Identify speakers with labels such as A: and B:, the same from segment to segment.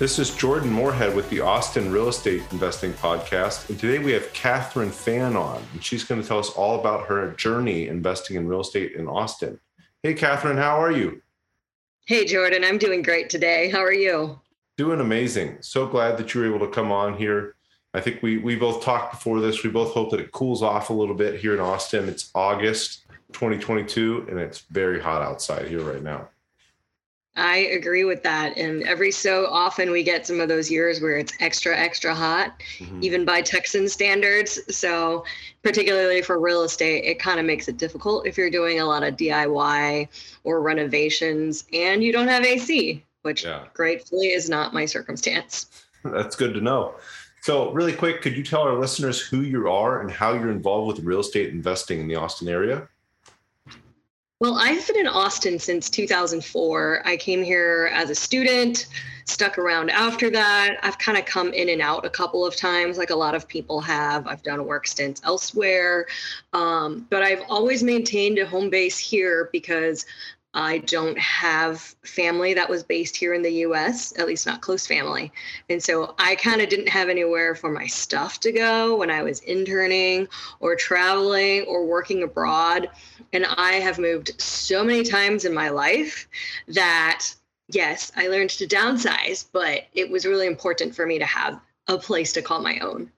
A: This is Jordan Moorhead with the Austin Real Estate Investing Podcast. And today we have Catherine Fan on, and she's going to tell us all about her journey investing in real estate in Austin. Hey, Catherine, how are you?
B: Hey, Jordan, I'm doing great today. How are you?
A: Doing amazing. So glad that you were able to come on here. I think we, we both talked before this. We both hope that it cools off a little bit here in Austin. It's August 2022, and it's very hot outside here right now.
B: I agree with that. And every so often we get some of those years where it's extra, extra hot, mm-hmm. even by Texan standards. So, particularly for real estate, it kind of makes it difficult if you're doing a lot of DIY or renovations and you don't have AC, which yeah. gratefully is not my circumstance.
A: That's good to know. So, really quick, could you tell our listeners who you are and how you're involved with real estate investing in the Austin area?
B: Well, I've been in Austin since 2004. I came here as a student, stuck around after that. I've kind of come in and out a couple of times, like a lot of people have. I've done work stints elsewhere. Um, but I've always maintained a home base here because I don't have family that was based here in the US, at least not close family. And so I kind of didn't have anywhere for my stuff to go when I was interning or traveling or working abroad. And I have moved so many times in my life that, yes, I learned to downsize, but it was really important for me to have a place to call my own.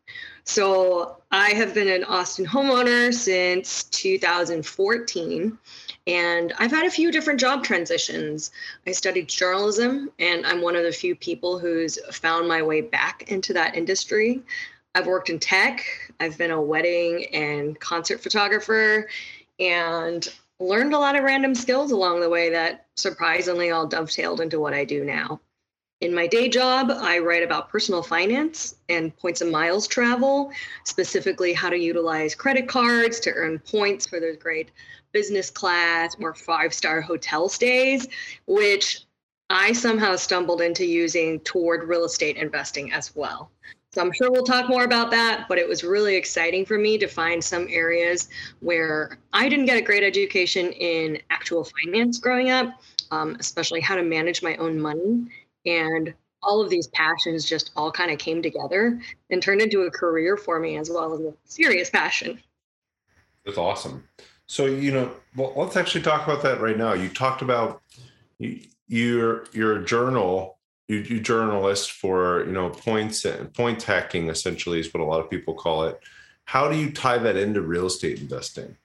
B: So I have been an Austin homeowner since 2014. And I've had a few different job transitions. I studied journalism, and I'm one of the few people who's found my way back into that industry. I've worked in tech, I've been a wedding and concert photographer, and learned a lot of random skills along the way that surprisingly all dovetailed into what I do now. In my day job, I write about personal finance and points and miles travel, specifically how to utilize credit cards to earn points for those great business class or five star hotel stays, which I somehow stumbled into using toward real estate investing as well. So I'm sure we'll talk more about that, but it was really exciting for me to find some areas where I didn't get a great education in actual finance growing up, um, especially how to manage my own money. And all of these passions just all kind of came together and turned into a career for me as well as a serious passion.
A: That's awesome. So you know, well, let's actually talk about that right now. You talked about you, your your journal. You, you journalist for you know points point hacking essentially is what a lot of people call it. How do you tie that into real estate investing?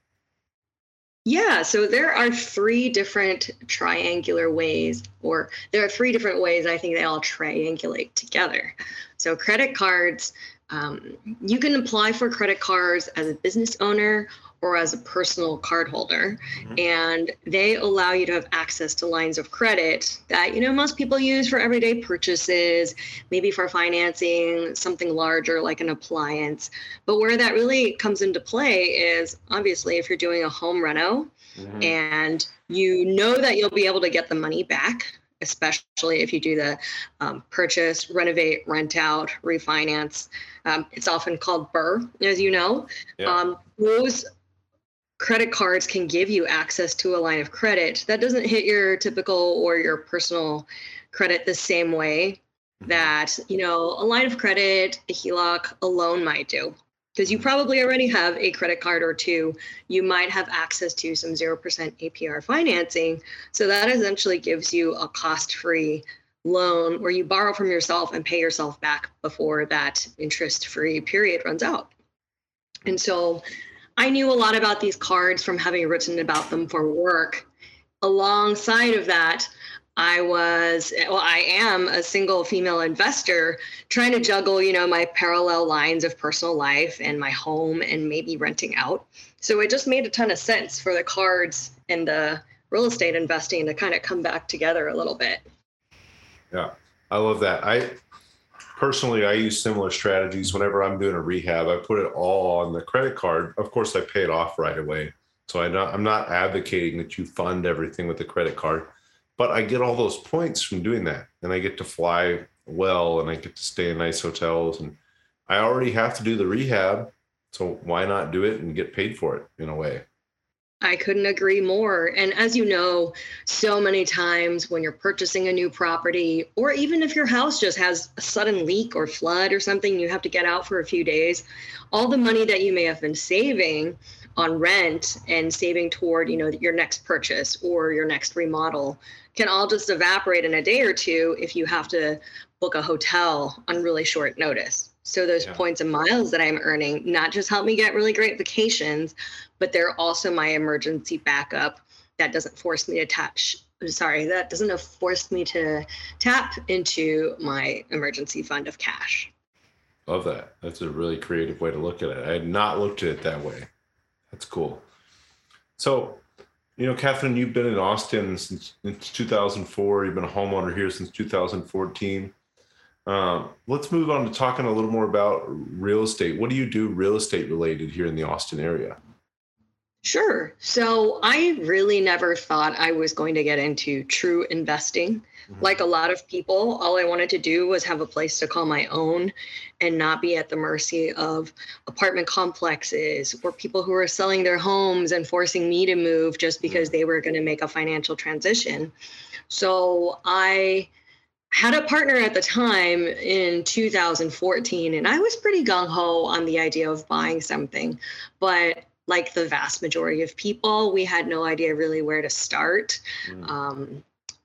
B: Yeah, so there are three different triangular ways, or there are three different ways I think they all triangulate together. So, credit cards, um, you can apply for credit cards as a business owner or as a personal card holder mm-hmm. and they allow you to have access to lines of credit that you know most people use for everyday purchases maybe for financing something larger like an appliance but where that really comes into play is obviously if you're doing a home reno mm-hmm. and you know that you'll be able to get the money back especially if you do the um, purchase, renovate, rent out, refinance. Um, it's often called BRRRR, as you know. Yeah. Um, those credit cards can give you access to a line of credit that doesn't hit your typical or your personal credit the same way mm-hmm. that you know a line of credit a heloc a loan might do because you probably already have a credit card or two. You might have access to some 0% apr financing. So that essentially gives you a cost-free loan where you borrow from yourself and pay yourself back before that interest-free period runs out. And so I knew a lot about these cards from having written about them for work. Alongside of that, I was, well, I am a single female investor trying to juggle, you know, my parallel lines of personal life and my home and maybe renting out. So it just made a ton of sense for the cards and the real estate investing to kind of come back together a little bit.
A: Yeah. I love that. I personally I use similar strategies whenever I'm doing a rehab. I put it all on the credit card. Of course, I pay it off right away. So I I'm not advocating that you fund everything with the credit card, but I get all those points from doing that, and I get to fly well, and I get to stay in nice hotels, and I already have to do the rehab, so why not do it and get paid for it in a way?
B: I couldn't agree more. And as you know, so many times when you're purchasing a new property, or even if your house just has a sudden leak or flood or something, you have to get out for a few days, all the money that you may have been saving on rent and saving toward, you know, your next purchase or your next remodel can all just evaporate in a day or two if you have to book a hotel on really short notice. So those yeah. points and miles that I'm earning not just help me get really great vacations, but they're also my emergency backup that doesn't force me to touch sorry that doesn't force me to tap into my emergency fund of cash.
A: Love that. That's a really creative way to look at it. I had not looked at it that way. That's cool. So you know catherine you've been in austin since, since 2004 you've been a homeowner here since 2014 um, let's move on to talking a little more about real estate. What do you do real estate related here in the austin area
B: Sure. So I really never thought I was going to get into true investing. Mm-hmm. Like a lot of people, all I wanted to do was have a place to call my own and not be at the mercy of apartment complexes or people who are selling their homes and forcing me to move just because mm-hmm. they were going to make a financial transition. So I had a partner at the time in 2014 and I was pretty gung ho on the idea of buying something, but like the vast majority of people, we had no idea really where to start. Mm. Um,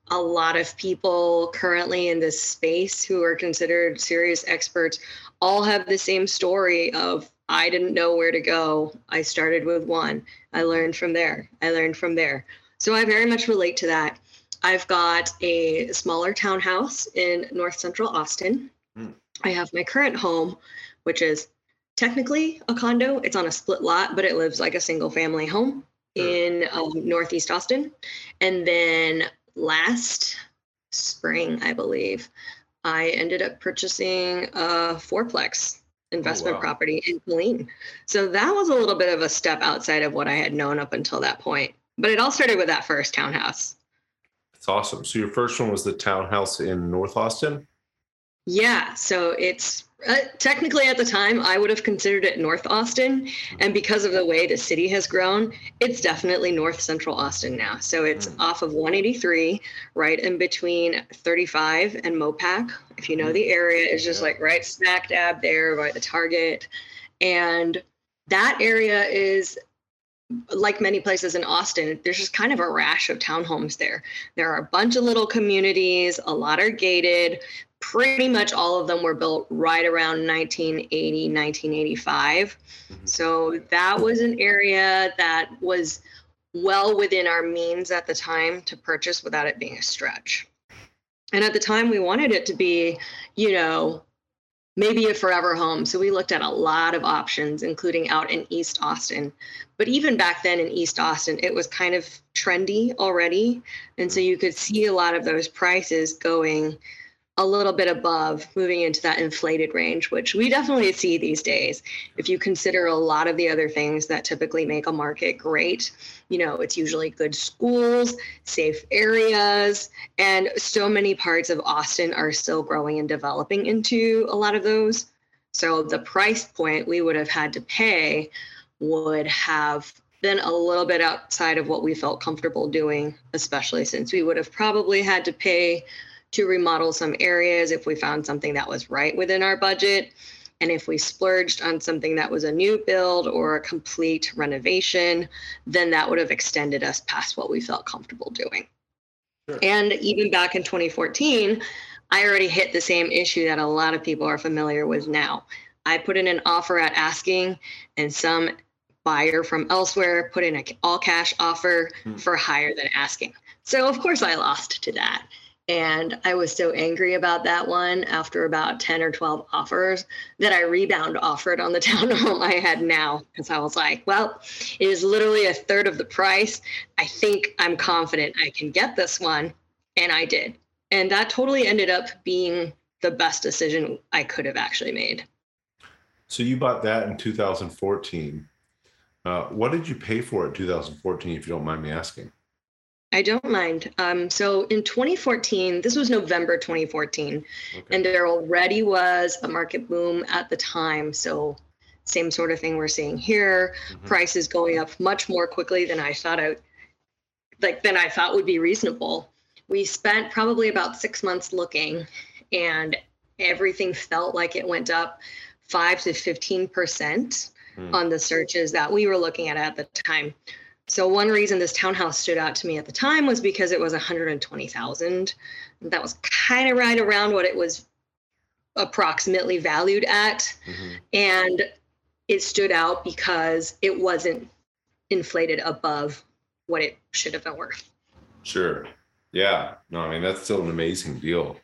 B: a lot of people currently in this space who are considered serious experts all have the same story of I didn't know where to go. I started with one. I learned from there. I learned from there. So I very much relate to that. I've got a smaller townhouse in North Central Austin. Mm. I have my current home, which is technically a condo. It's on a split lot, but it lives like a single family home in um, Northeast Austin. And then last spring, I believe, I ended up purchasing a fourplex investment oh, wow. property in Killeen. So that was a little bit of a step outside of what I had known up until that point. But it all started with that first townhouse.
A: That's awesome. So your first one was the townhouse in North Austin?
B: Yeah. So it's uh, technically, at the time, I would have considered it North Austin. And because of the way the city has grown, it's definitely North Central Austin now. So it's mm. off of 183, right in between 35 and Mopac. If you know the area, it's just like right smack dab there by the Target. And that area is like many places in Austin, there's just kind of a rash of townhomes there. There are a bunch of little communities, a lot are gated pretty much all of them were built right around 1980 1985 mm-hmm. so that was an area that was well within our means at the time to purchase without it being a stretch. And at the time we wanted it to be you know maybe a forever home. So we looked at a lot of options including out in east austin. But even back then in east austin it was kind of trendy already. And so you could see a lot of those prices going a little bit above moving into that inflated range, which we definitely see these days. If you consider a lot of the other things that typically make a market great, you know, it's usually good schools, safe areas, and so many parts of Austin are still growing and developing into a lot of those. So the price point we would have had to pay would have been a little bit outside of what we felt comfortable doing, especially since we would have probably had to pay to remodel some areas if we found something that was right within our budget. And if we splurged on something that was a new build or a complete renovation, then that would have extended us past what we felt comfortable doing. Sure. And even back in 2014, I already hit the same issue that a lot of people are familiar with now. I put in an offer at asking, and some buyer from elsewhere put in an all cash offer hmm. for higher than asking. So, of course, I lost to that. And I was so angry about that one after about 10 or 12 offers that I rebound offered on the townhome I had now. Because I was like, well, it is literally a third of the price. I think I'm confident I can get this one. And I did. and that totally ended up being the best decision I could have actually made.
A: So you bought that in 2014. Uh, what did you pay for it 2014, if you don't mind me asking?
B: I don't mind. Um, so in 2014, this was November 2014, okay. and there already was a market boom at the time. So same sort of thing we're seeing here. Mm-hmm. Prices going up much more quickly than I thought I like than I thought would be reasonable. We spent probably about six months looking, and everything felt like it went up five to 15 percent mm. on the searches that we were looking at at the time. So one reason this townhouse stood out to me at the time was because it was 120,000. That was kind of right around what it was approximately valued at. Mm-hmm. And it stood out because it wasn't inflated above what it should have been worth.
A: Sure. Yeah. No, I mean, that's still an amazing deal.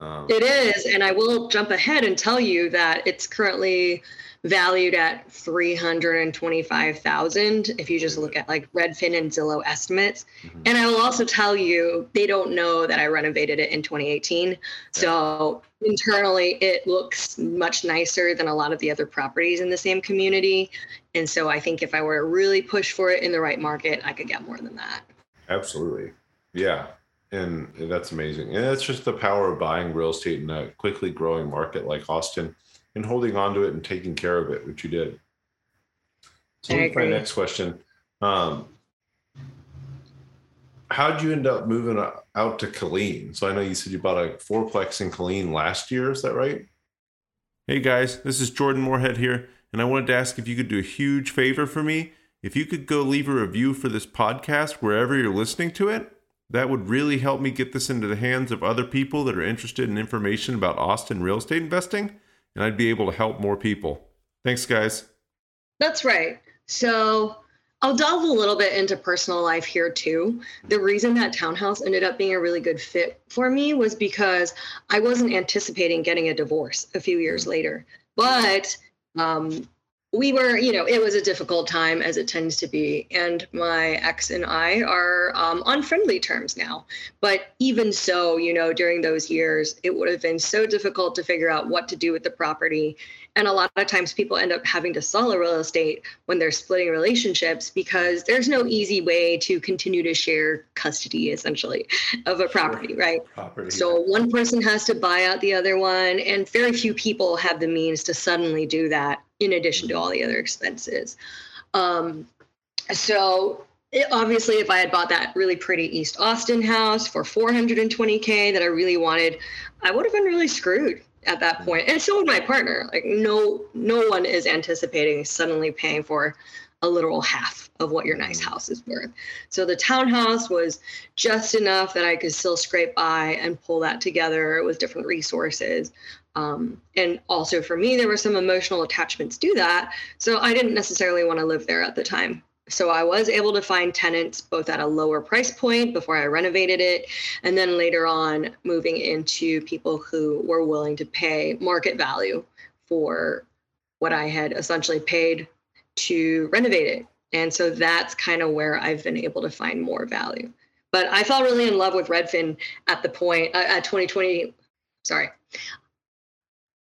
B: Um, it is. And I will jump ahead and tell you that it's currently valued at 325,000 if you just look at like Redfin and Zillow estimates. Mm-hmm. And I will also tell you they don't know that I renovated it in 2018. Yeah. So internally it looks much nicer than a lot of the other properties in the same community. And so I think if I were to really push for it in the right market, I could get more than that.
A: Absolutely. Yeah. And that's amazing. And that's just the power of buying real estate in a quickly growing market like Austin and holding on to it and taking care of it, which you did. So my next question. Um, how did you end up moving out to Killeen? So I know you said you bought a fourplex in Killeen last year. Is that right?
C: Hey guys, this is Jordan Moorhead here, and I wanted to ask if you could do a huge favor for me. If you could go leave a review for this podcast wherever you're listening to it, that would really help me get this into the hands of other people that are interested in information about Austin real estate investing and I'd be able to help more people. Thanks, guys.
B: That's right. So I'll delve a little bit into personal life here too. The reason that townhouse ended up being a really good fit for me was because I wasn't anticipating getting a divorce a few years later. But um, we were, you know, it was a difficult time as it tends to be. And my ex and I are um, on friendly terms now. But even so, you know, during those years, it would have been so difficult to figure out what to do with the property. And a lot of times people end up having to sell a real estate when they're splitting relationships because there's no easy way to continue to share custody essentially of a property, sure. right? Property. So one person has to buy out the other one, and very few people have the means to suddenly do that in addition to all the other expenses. Um, so it, obviously, if I had bought that really pretty East Austin house for 420k that I really wanted, I would have been really screwed at that. And so would my partner. Like no, no one is anticipating suddenly paying for a literal half of what your nice house is worth. So the townhouse was just enough that I could still scrape by and pull that together with different resources. Um, and also for me, there were some emotional attachments to that. So I didn't necessarily want to live there at the time. So I was able to find tenants both at a lower price point before I renovated it, and then later on moving into people who were willing to pay market value for what I had essentially paid to renovate it. And so that's kind of where I've been able to find more value. But I fell really in love with Redfin at the point uh, at 2020. Sorry,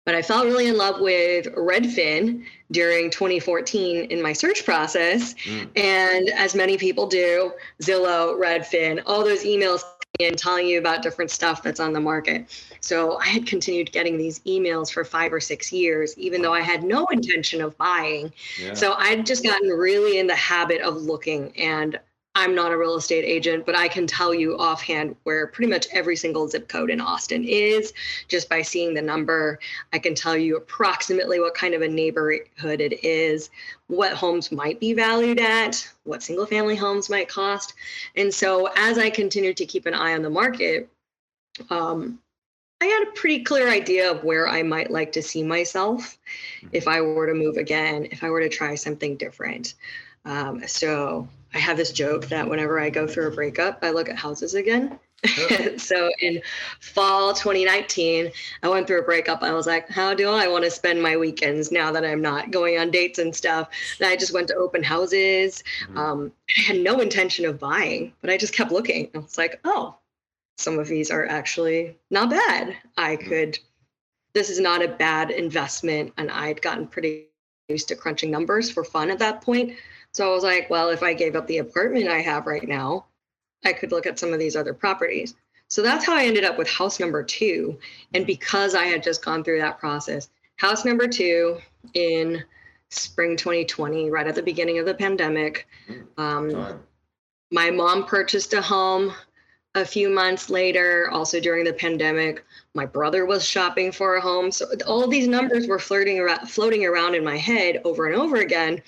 B: but I fell really in love with Redfin during 2014 in my search process. Mm. And as many people do, Zillow, Redfin, all those emails in telling you about different stuff that's on the market. So I had continued getting these emails for five or six years, even though I had no intention of buying. Yeah. So I'd just gotten really in the habit of looking and I'm not a real estate agent, but I can tell you offhand where pretty much every single zip code in Austin is just by seeing the number. I can tell you approximately what kind of a neighborhood it is, what homes might be valued at, what single family homes might cost. And so as I continued to keep an eye on the market, um, I had a pretty clear idea of where I might like to see myself if I were to move again, if I were to try something different. Um, so I have this joke that whenever I go through a breakup, I look at houses again. so in fall 2019, I went through a breakup. I was like, how do I want to spend my weekends now that I'm not going on dates and stuff? And I just went to open houses. Mm-hmm. Um, I had no intention of buying, but I just kept looking. I was like, oh, some of these are actually not bad. I
A: Mm.
B: could, this is not a bad investment. And I'd gotten pretty used to crunching numbers for fun at that point. So I was like, well, if I gave up the apartment I have right now, I could look at some of these other properties. So that's how I ended up with house number two. And because I had just gone through that process, house number two in spring 2020, right at the beginning of the pandemic. Um, my mom purchased a home a few months later, also during the pandemic. My brother was shopping for a home. So all these numbers were flirting around, floating around in my head over and over again.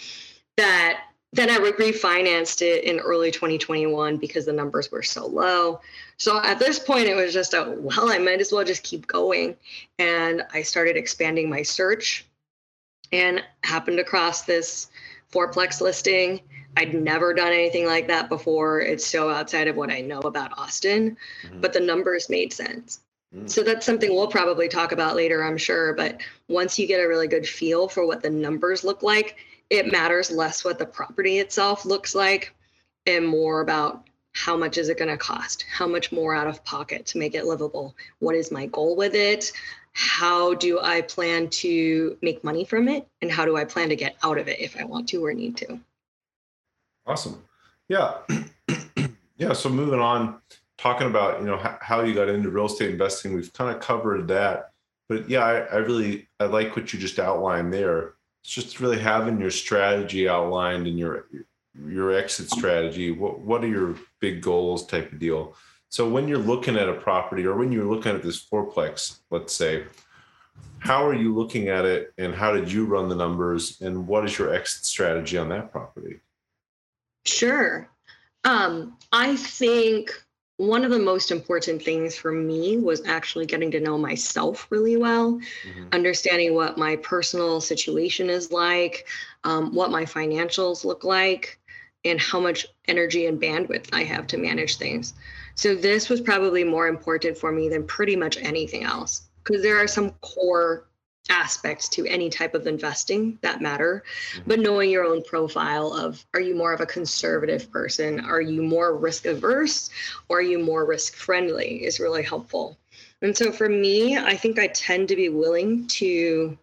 B: That then I refinanced it in early 2021 because the numbers were so low. So at this point, it was just a well, I might as well just keep going. And I started expanding my search and happened across this fourplex listing. I'd never done anything like that before. It's so outside of what I know about Austin,
A: Mhm.
B: but the numbers made sense.
A: Mm.
B: So that's something we'll probably talk about later, I'm sure. But once you get a really good feel for what the numbers look like, it matters less what the property itself looks like and more about how much is it going to cost? How much more out of pocket to make it livable? What is my goal with it? How do I plan to make money from it? And how do I plan to get out of it if I want to or need to?
A: Awesome. Yeah. yeah. So moving on, talking about, you know, how you got into real estate investing, we've kind of covered that. But yeah, I, I really, I like what you just outlined there. It's just really having your strategy outlined and your, your exit strategy. What, what are your big goals type of deal? So when you're looking at a property or when you're looking at this fourplex, let's say, how are you looking at it and how did you run the numbers and what is your exit strategy on that property?
B: Sure. Um, I think one of the most important things for me was actually getting to know myself really well,
A: Mhm.
B: understanding what my personal situation is like, um, what my financials look like, and how much energy and bandwidth I have to manage things. So, this was probably more important for me than pretty much anything else because there are some core aspects to any type of investing that matter. But knowing your own profile of are you more of a conservative person? Are you more risk averse or are you more risk friendly is really helpful. And so for me i think i tend to be willing to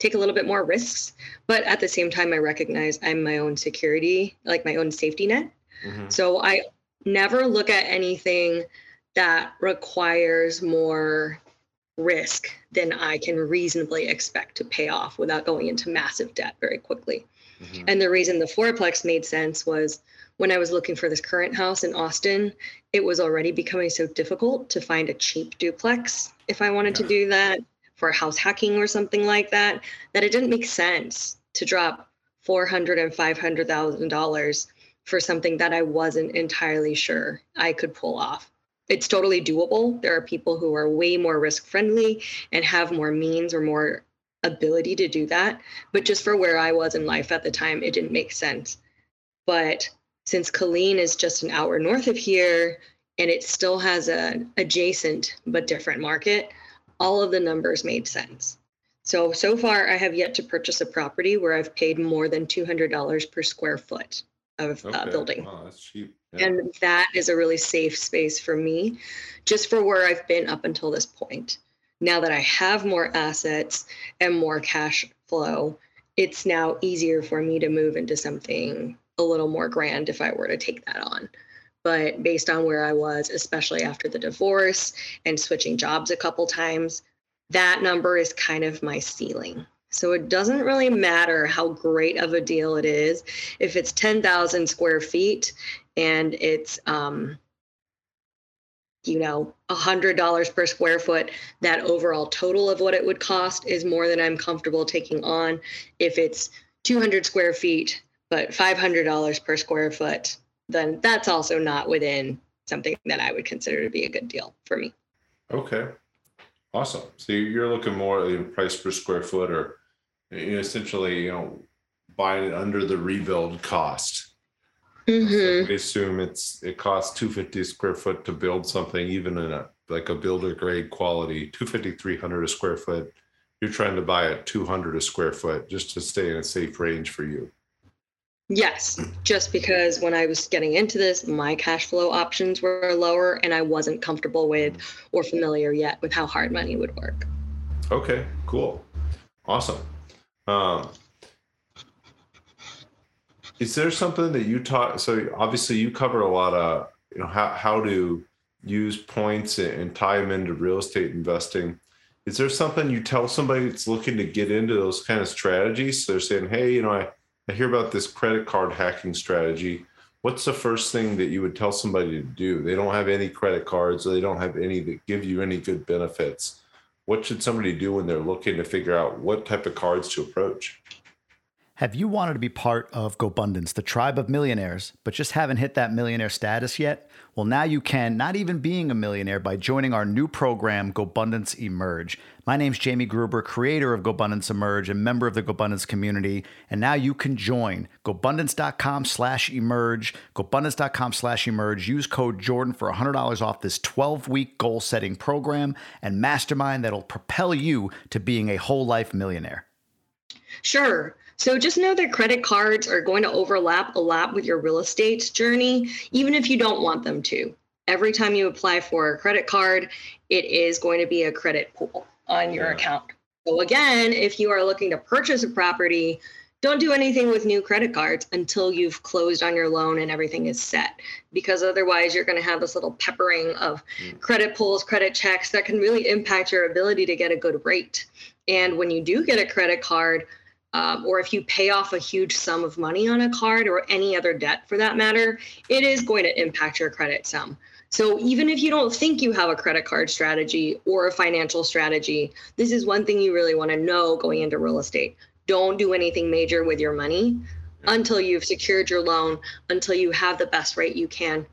B: take a little bit more risks but at the same time i recognize i'm my own security like my own safety net.
A: Mhm.
B: so I never look at anything that requires more risk than I can reasonably expect to pay off without going into massive debt very quickly.
A: Mhm.
B: And the reason the fourplex made sense was when I was looking for this current house in Austin, it was already becoming so difficult to find a cheap duplex if I wanted to do that for house hacking or something like that, that it didn't make sense to drop four hundred and five hundred thousand dollars for something that I wasn't entirely sure I could pull off. It's totally doable. There are people who are way more risk friendly and have more means or more ability to do that. But just for where I was in life at the time, it didn't make sense. But since Killeen is just an hour north of here and it still has a adjacent but different market, all of the numbers made sense. So so far I have yet to purchase a property where I've paid more than $200 per square foot of uh, building.
A: Wow, that's cheap. Yeah.
B: And that is a really safe space for me, just for where I've been up until this point. Now that I have more assets and more cash flow, it's now easier for me to move into something a little more grand if I were to take that on. But based on where I was, especially after the divorce and switching jobs a couple times, that number is kind of my ceiling. So it doesn't really matter how great of a deal it is. If it's 10,000 square feet and it's um you know a hundred dollars per square foot that overall total of what it would cost is more than i'm comfortable taking on if it's 200 square feet but $500 per square foot then that's also not within something that i would consider to be a good deal for me
A: Okay. Awesome. So you're looking more at the price per square foot or essentially, you know, buying it under the rebuild cost. So
B: Mhm.
A: we assume it's it costs 250 square foot to build something, even in a like a builder grade quality, 250, 300 a square foot. You're trying to buy at 200 a square foot just to stay in a safe range for you.
B: Yes, just because when I was getting into this, my cash flow options were lower and I wasn't comfortable with or familiar yet with how hard money would work.
A: Okay, cool. Awesome. Um, is there something that you taught? So obviously you cover a lot of, you know, how, how to use points and tie them into real estate investing. Is there something you tell somebody that's looking to get into those kind of strategies? So they're saying, Hey, you know, I, I hear about this credit card hacking strategy. What's the first thing that you would tell somebody to do? They don't have any credit cards, or they don't have any that give you any good benefits. What should somebody do when they're looking to figure out what type of cards to approach?
D: Have you wanted to be part of GoBundance, the tribe of millionaires, but just haven't hit that millionaire status yet? Well, now you can, not even being a millionaire, by joining our new program, GoBundance Emerge. My name's Jamie Gruber, creator of GoBundance Emerge and member of the GoBundance community, and now you can join. GoBundance.com slash emerge, GoBundance.com slash emerge. Use code Jordan for $100 off this 12-week goal-setting program and mastermind that'll propel you to being a whole life millionaire.
B: Sure. So just know that credit cards are going to overlap a lot with your real estate journey, even if you don't want them to. Every time you apply for a credit card, it is going to be a credit pool on your yeah. account. So again, if you are looking to purchase a property, don't do anything with new credit cards until you've closed on your loan and everything is set because otherwise you're going to have this little peppering of mm. credit pulls credit checks that can really impact your ability to get a good rate and when you do get a credit card um, or if you pay off a huge sum of money on a card or any other debt for that matter, it is going to impact your credit some. So even if you don't think you have a credit card strategy or a financial strategy, this is one thing you really want to know going into real estate. Don't do anything major with your money until you've secured your loan, until you have the best rate you can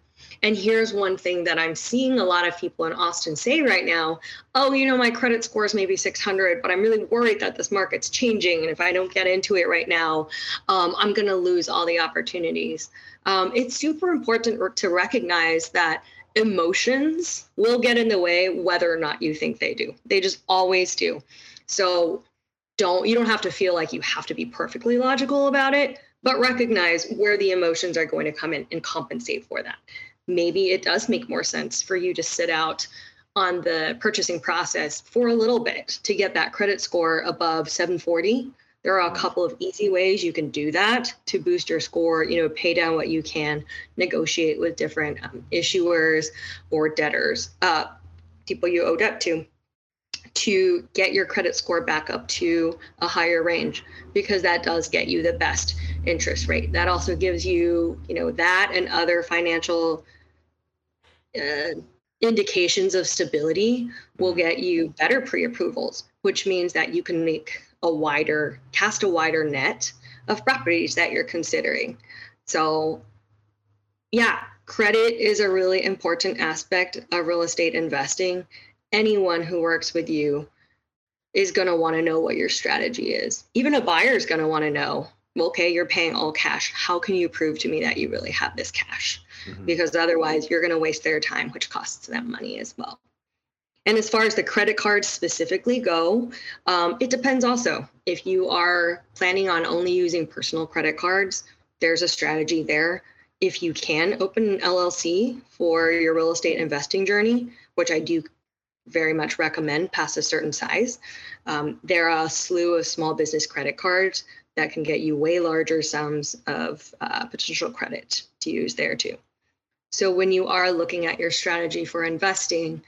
B: and here's one thing that I'm seeing a lot of people in Austin say right now oh, you know, my credit score is maybe 600, but I'm really worried that this market's changing. And if I don't get into it right now, um, I'm going to lose all the opportunities. Um, it's super important to recognize that emotions will get in the way whether or not you think they do. They just always do. So don't you don't have to feel like you have to be perfectly logical about it, but recognize where the emotions are going to come in and compensate for that maybe it does make more sense for you to sit out on the purchasing process for a little bit to get that credit score above 740 there are a couple of easy ways you can do that to boost your score you know pay down what you can negotiate with different um, issuers or debtors uh, people you owe debt to to get your credit score back up to a higher range because that does get you the best interest rate. That also gives you you know that and other financial uh, indications of stability will get you better pre-approvals which means that you can make a wider cast a wider net of properties that you're considering. So yeah credit is a really important aspect of real estate investing. Anyone who works with you is going to want to know what your strategy is. Even a buyer is going to want to know, okay, you're paying all cash. How can you prove to me that you really have this cash? Mm-hmm. Because otherwise, you're going to waste their time, which costs them money as well. And as far as the credit cards specifically go, um, it depends also. If you are planning on only using personal credit cards, there's a strategy there. If you can open an LLC for your real estate investing journey, which I do very much recommend past a certain size. Um, there are a slew of small business credit cards that can get you way larger sums of uh, potential credit to use there too. So when you are looking at your strategy for investing,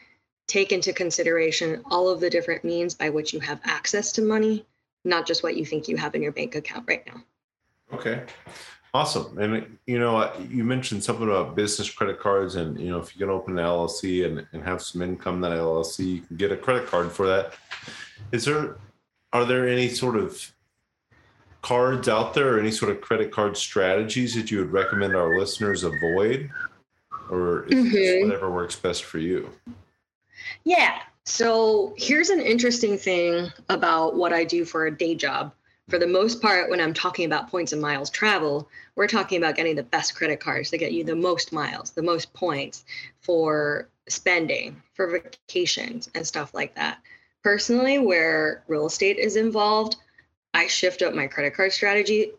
B: take into consideration all of the different means by which you have access to money, not just what you think you have in your bank account right now.
A: Okay. Awesome. And you know, you mentioned something about business credit cards, and you know, if you can open an LLC and, and have some income that LLC, you can get a credit card for that. Is there are there any sort of cards out there or any sort of credit card strategies that you would recommend our listeners avoid? Or mm-hmm. whatever works best for you?
B: Yeah. So here's an interesting thing about what I do for a day job for the most part, when I'm talking about points and miles travel, we're talking about getting the best credit cards to get you the most miles, the most points for spending, for vacations, and stuff like that. Personally, where real estate is involved, I shift up my credit card strategy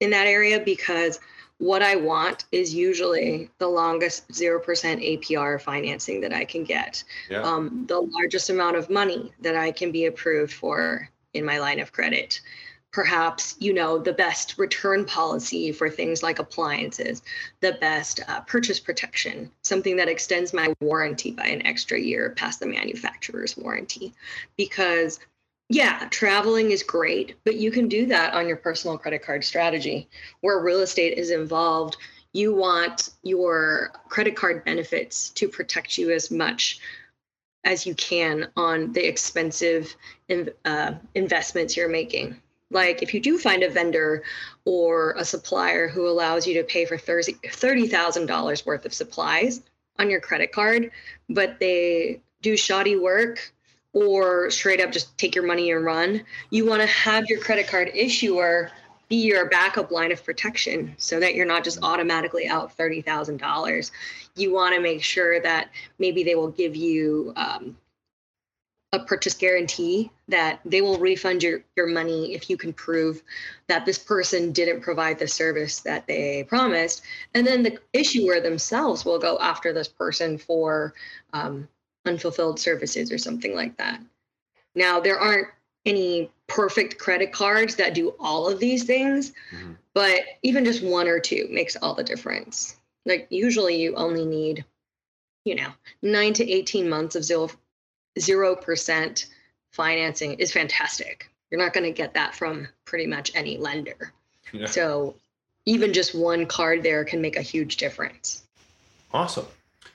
B: in that area because what I want is usually the longest 0% APR financing that I can get,
A: Yeah.
B: um, the largest amount of money that I can be approved for in my line of credit. Perhaps, you know, the best return policy for things like appliances, the best uh, purchase protection, something that extends my warranty by an extra year past the manufacturer's warranty. Because yeah, traveling is great, but you can do that on your personal credit card strategy. Where real estate is involved, you want your credit card benefits to protect you as much as you can on the expensive uh, investments you're making. Like if you do find a vendor or a supplier who allows you to pay for $30,000 worth of supplies on your credit card, but they do shoddy work or straight up just take your money and run. You want to have your credit card issuer be your backup line of protection so that you're not just automatically out $30,000. You want to make sure that maybe they will give you um, a purchase guarantee that they will refund your, your money if you can prove that this person didn't provide the service that they promised. And then the issuer themselves will go after this person for um, unfulfilled services or something like that. Now, there aren't any perfect credit cards that do all of these things,
A: Mhm.
B: but even just one or two makes all the difference. Like, usually you only need, you know, nine to 18 months of zero, 0% financing is fantastic. You're not going to get that from pretty much any lender.
A: Yeah.
B: So, even just one card there can make a huge difference.
A: Awesome.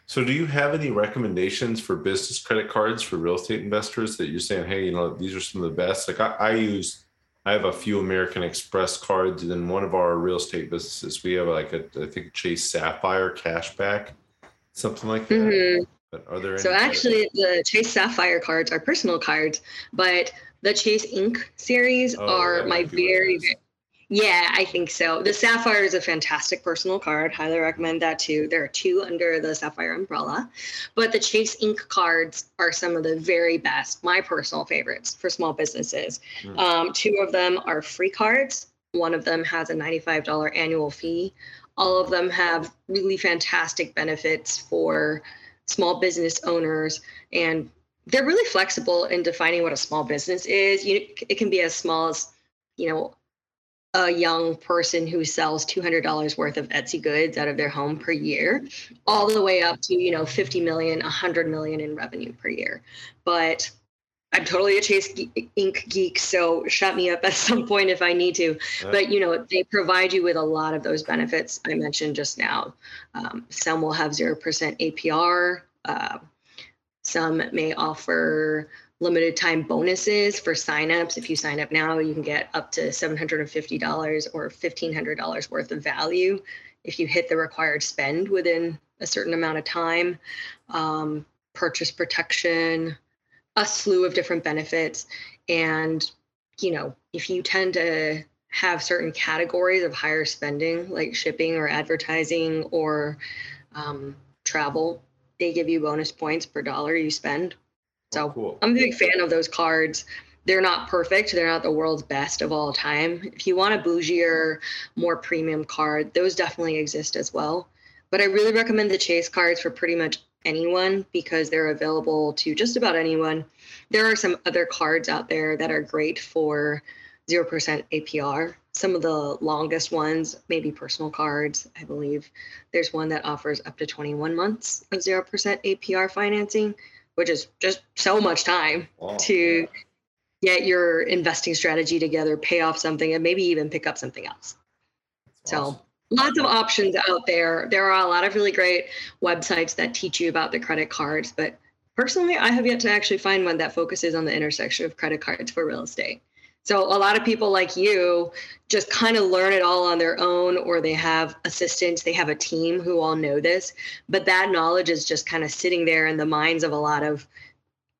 A: So, do you have any recommendations for business credit cards for real estate investors that you're saying, hey, you know, these are some of the best? Like, I, I use, I have a few American Express cards, and then one of our real estate businesses, we have like a, I think Chase Sapphire cashback, something like that.
B: Mhm.
A: But are there
B: So actually, the Chase Sapphire cards are personal cards, but the Chase Ink series
A: Oh,
B: are my
A: might be what it
B: very, yeah, I think so. The Sapphire is a fantastic personal card. Highly recommend that too. There are two under the Sapphire umbrella, but the Chase Ink cards are some of the very best, my personal favorites for small businesses.
A: Hmm.
B: Um, two of them are free cards. One of them has a $95 annual fee. All of them have really fantastic benefits for small business owners and they're really flexible in defining what a small business is you it can be as small as you know a young person who sells $200 worth of etsy goods out of their home per year all the way up to you know 50 million 100 million in revenue per year. But i'm totally a chase ink geek so shut me up at some point if i need to. But you know they provide you with a lot of those benefits i mentioned just now. Um, some will have 0% apr uh, some may offer limited time bonuses for signups. If you sign up now, you can get up to $750 or $1,500 worth of value if you hit the required spend within a certain amount of time. Um, purchase protection, a slew of different benefits. And, you know, if you tend to have certain categories of higher spending, like shipping or advertising or um, travel, they give you bonus points per dollar you spend. So
A: Oh, cool.
B: I'm a big fan of those cards. They're not perfect. They're not the world's best of all time. If you want a bougier, more premium card, those definitely exist as well. But I really recommend the Chase cards for pretty much anyone because they're available to just about anyone. There are some other cards out there that are great for 0% APR. Some of the longest ones, maybe personal cards, I believe. There's one that offers up to 21 months of 0% APR financing, which is just so much time oh,
A: Wow.
B: to get your investing strategy together, pay off something, and maybe even pick up something else.
A: That's
B: So
A: awesome.
B: lots of options out there. There are a lot of really great websites that teach you about the credit cards, but personally, I have yet to actually find one that focuses on the intersection of credit cards for real estate. So a lot of people like you just kind of learn it all on their own, or they have assistants, they have a team who all know this, but that knowledge is just kind of sitting there in the minds of a lot of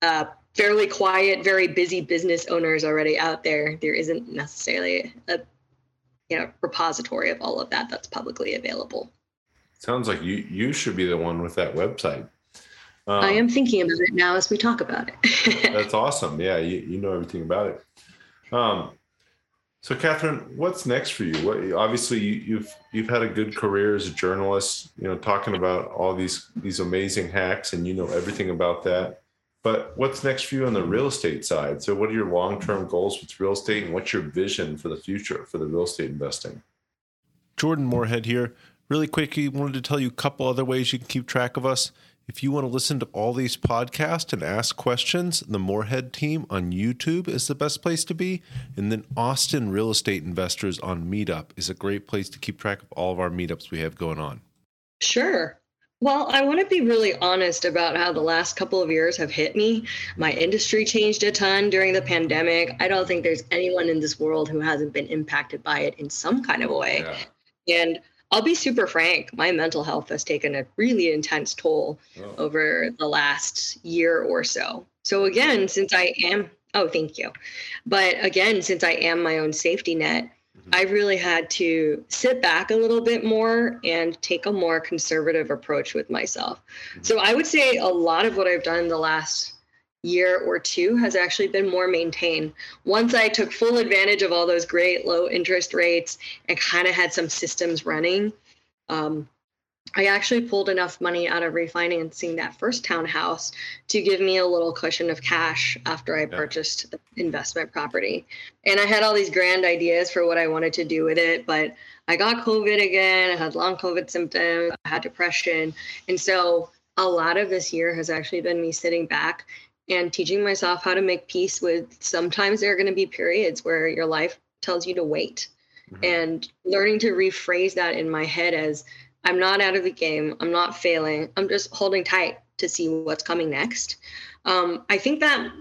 B: uh, fairly quiet, very busy business owners already out there. There isn't necessarily a you know repository of all of that that's publicly available.
A: Sounds like you you should be the one with that website. Um,
B: I am thinking about it now as we talk about it.
A: That's awesome. Yeah, you, you know everything about it. Um, So, Catherine, what's next for you? What, obviously, you, you've you've had a good career as a journalist. You know, talking about all these these amazing hacks, and you know everything about that. But what's next for you on the real estate side? So, what are your long term goals with real estate, and what's your vision for the future for the real estate investing?
C: Jordan Moorhead here. Really quickly, wanted to tell you a couple other ways you can keep track of us. If you want to listen to all these podcasts and ask questions, the Moorhead team on YouTube is the best place to be. And then Austin Real Estate Investors on Meetup is a great place to keep track of all of our meetups we have going on.
B: Sure. Well, I want to be really honest about how the last couple of years have hit me. My industry changed a ton during the pandemic. I don't think there's anyone in this world who hasn't been impacted by it in some kind of a way. Yeah. And I'll be super frank, my mental health has taken a really intense toll oh. over the last year or so. So, again, since I am, oh, thank you. But again, since I am my own safety net, mm-hmm. I really had to sit back a little bit more and take a more conservative approach with myself. Mm-hmm. So, I would say a lot of what I've done in the last year or two has actually been more maintained. Once I took full advantage of all those great low interest rates and kind of had some systems running, um, I actually pulled enough money out of refinancing that first townhouse to give me a little cushion of cash after I yeah. purchased the investment property. And I had all these grand ideas for what I wanted to do with it, but I got COVID again. I had long COVID symptoms, I had depression. And so a lot of this year has actually been me sitting back and teaching myself how to make peace with sometimes there are going to be periods where your life tells you to wait mm-hmm. and learning to rephrase that in my head as i'm not out of the game i'm not failing i'm just holding tight to see what's coming next um, i think that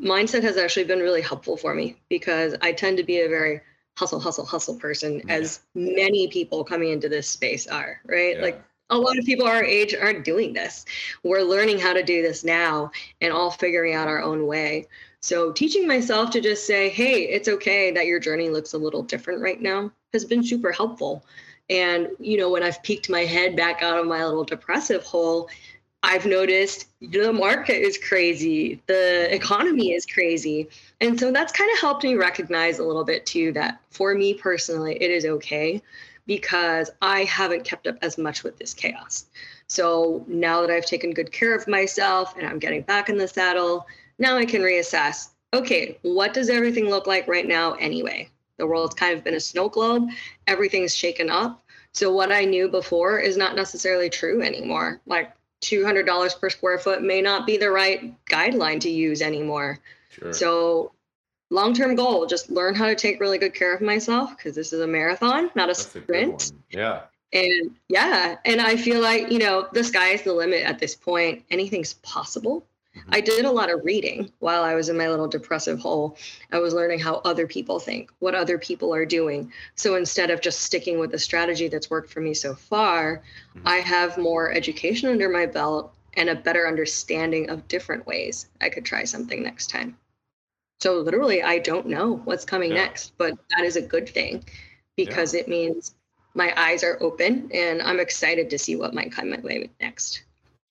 B: mindset has actually been really helpful for me because i tend to be a very hustle hustle hustle person yeah. as many people coming into this space are right yeah. like a lot of people our age aren't doing this. We're learning how to do this now and all figuring out our own way. So, teaching myself to just say, hey, it's okay that your journey looks a little different right now has been super helpful. And, you know, when I've peeked my head back out of my little depressive hole, I've noticed the market is crazy, the economy is crazy. And so that's kind of helped me recognize a little bit too that for me personally, it is okay because I haven't kept up as much with this chaos. So now that I've taken good care of myself and I'm getting back in the saddle, now I can reassess okay, what does everything look like right now anyway? The world's kind of been a snow globe, everything's shaken up. So what I knew before is not necessarily true anymore. Like $200 per square foot may not be the right guideline to use anymore. Sure. So long term goal just learn how to take really good care of myself because this is a marathon not a That's sprint.
A: a yeah.
B: And yeah and i feel like you know the sky is the limit at this point. Anything's possible. Mm-hmm. i did a lot of reading while i was in my little depressive hole. I was learning how other people think what other people are doing. So instead of just sticking with the strategy that's worked for me so far mm-hmm. i have more education under my belt and a better understanding of different ways i could try something next time so literally, I don't know what's coming yeah. next, but that is a good thing because yeah. it means my eyes are open and I'm excited to see what might come my way next.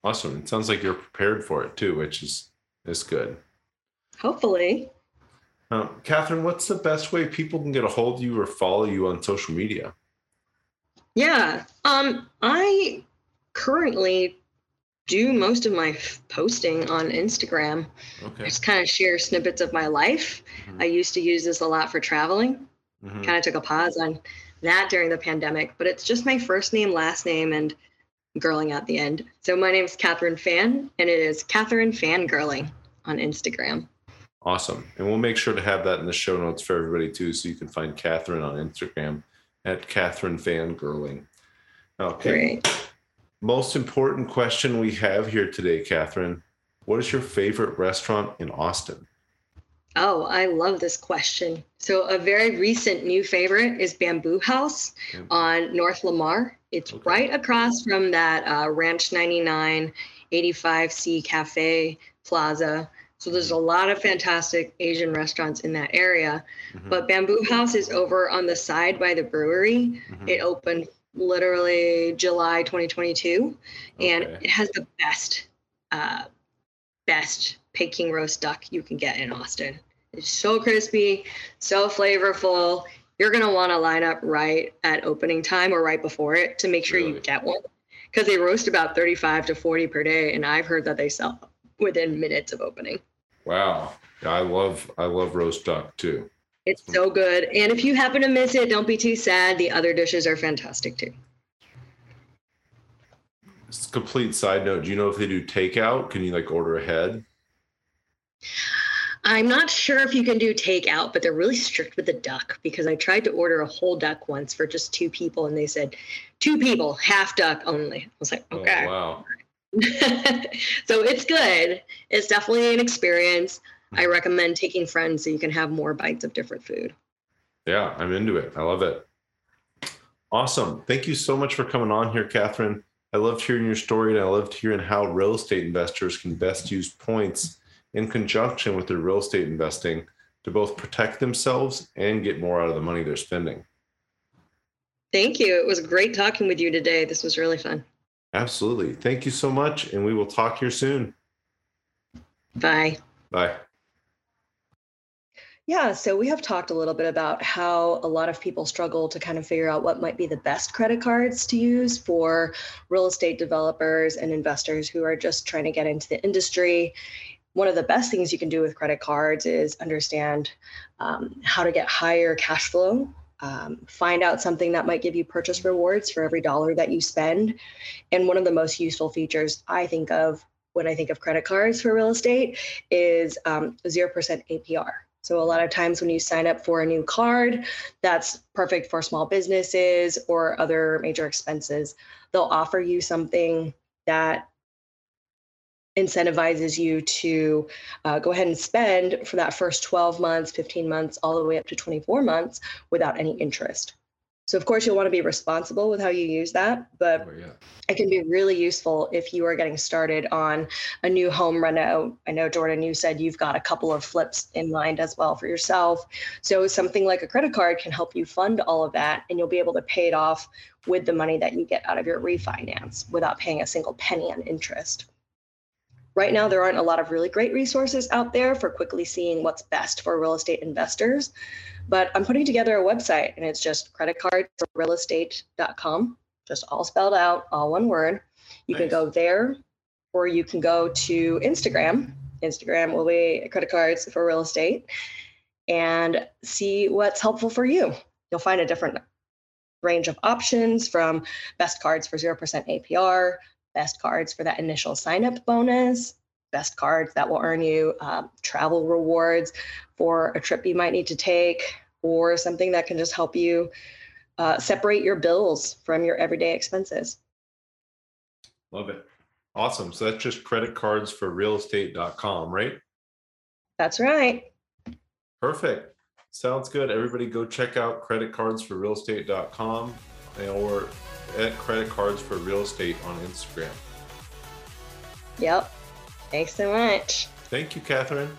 A: Awesome. It sounds like you're prepared for it too, which is is good.
B: Hopefully.
A: Uh, Catherine, what's the best way people can get a hold of you or follow you on social media?
B: Yeah. Um, I currently do most of my posting on Instagram. Okay. I just kind of share snippets of my life. Mm-hmm. I used to use this a lot for traveling. Mm-hmm. Kind of took a pause on that during the pandemic, but it's just my first name, last name, and girling at the end. So my name is Catherine Fan, and it is Catherine Fangirling on Instagram.
A: Awesome. And we'll make sure to have that in the show notes for everybody too, so you can find Catherine on Instagram at Catherine Fangirling. Okay. Great. Most important question we have here today, Catherine. What is your favorite restaurant in Austin?
B: Oh, I love this question. So, a very recent new favorite is Bamboo House on North Lamar. It's okay. right across from that uh, Ranch 99 85C Cafe Plaza. So, there's a mm-hmm. lot of fantastic Asian restaurants in that area. Mm-hmm. But Bamboo House is over on the side by the brewery. Mm-hmm. It opened literally July 2022, okay. and it has the best, uh, best Peking roast duck you can get in Austin. It's so crispy, so flavorful. You're going to want to line up right at opening time or right before it to make sure
A: Really?
B: you get one because they roast about 35 to 40 per day. And I've heard that they sell within minutes of opening.
A: Wow. I love I love roast duck too.
B: It's so good. And if you happen to miss it, don't be too sad. The other dishes are fantastic too.
A: It's a complete side note. Do you know if they do takeout? Can you like order ahead?
B: I'm not sure if you can do takeout, but they're really strict with the duck because I tried to order a whole duck once for just two people and they said two people, half duck only. I was like, oh, okay.
A: Oh, wow.
B: so it's good. It's definitely an experience. I recommend taking friends so you can have more bites of different food.
A: Yeah, I'm into it. I love it. Awesome. Thank you so much for coming on here, Catherine. I loved hearing your story and I loved hearing how real estate investors can best use points in conjunction with their real estate investing to both protect themselves and get more out of the money they're spending.
B: Thank you. It was great talking with you today. This was really fun.
A: Absolutely. Thank you so much. And we will talk here soon.
B: Bye.
A: Bye.
B: Yeah, so we have talked a little bit about how a lot of people struggle to kind of figure out what might be the best credit cards to use for real estate developers and investors who are just trying to get into the industry. One of the best things you can do with credit cards is understand um, how to get higher cash flow, um, find out something that might give you purchase rewards for every dollar that you spend. And one of the most useful features I think of when I think of credit cards for real estate is um, 0% APR. So a lot of times when you sign up for a new card, that's perfect for small businesses or other major expenses. They'll offer you something that incentivizes you to uh, go ahead and spend for that first 12 months, 15 months, all the way up to 24 months without any interest. So of course you'll want to be responsible with how you use that, but
A: Oh, yeah.
B: it can be really useful if you are getting started on a new home reno. I know, Jordan, you said you've got a couple of flips in mind as well for yourself. So something like a credit card can help you fund all of that, and you'll be able to pay it off with the money that you get out of your refinance without paying a single penny on interest. Right now, there aren't a lot of really great resources out there for quickly seeing what's best for real estate investors, but I'm putting together a website and it's just creditcardsforrealestate.com just all spelled out, all one word. You can go there, or you can go to Instagram. Instagram will be credit cards for real estate and see what's helpful for you. You'll find a different range of options from best cards for 0% APR, best cards for that initial sign up bonus, best cards that will earn you um, travel rewards for a trip you might need to take, or something that can just help you uh, separate your bills from your everyday expenses.
A: Love it. Awesome. So that's just credit cards for realestate.com, right?
B: That's right.
A: Perfect. Sounds good. Everybody go check out credit cards for realestate.com or at credit cards for real estate on Instagram.
B: Yep. Thanks so much.
A: Thank you, Catherine.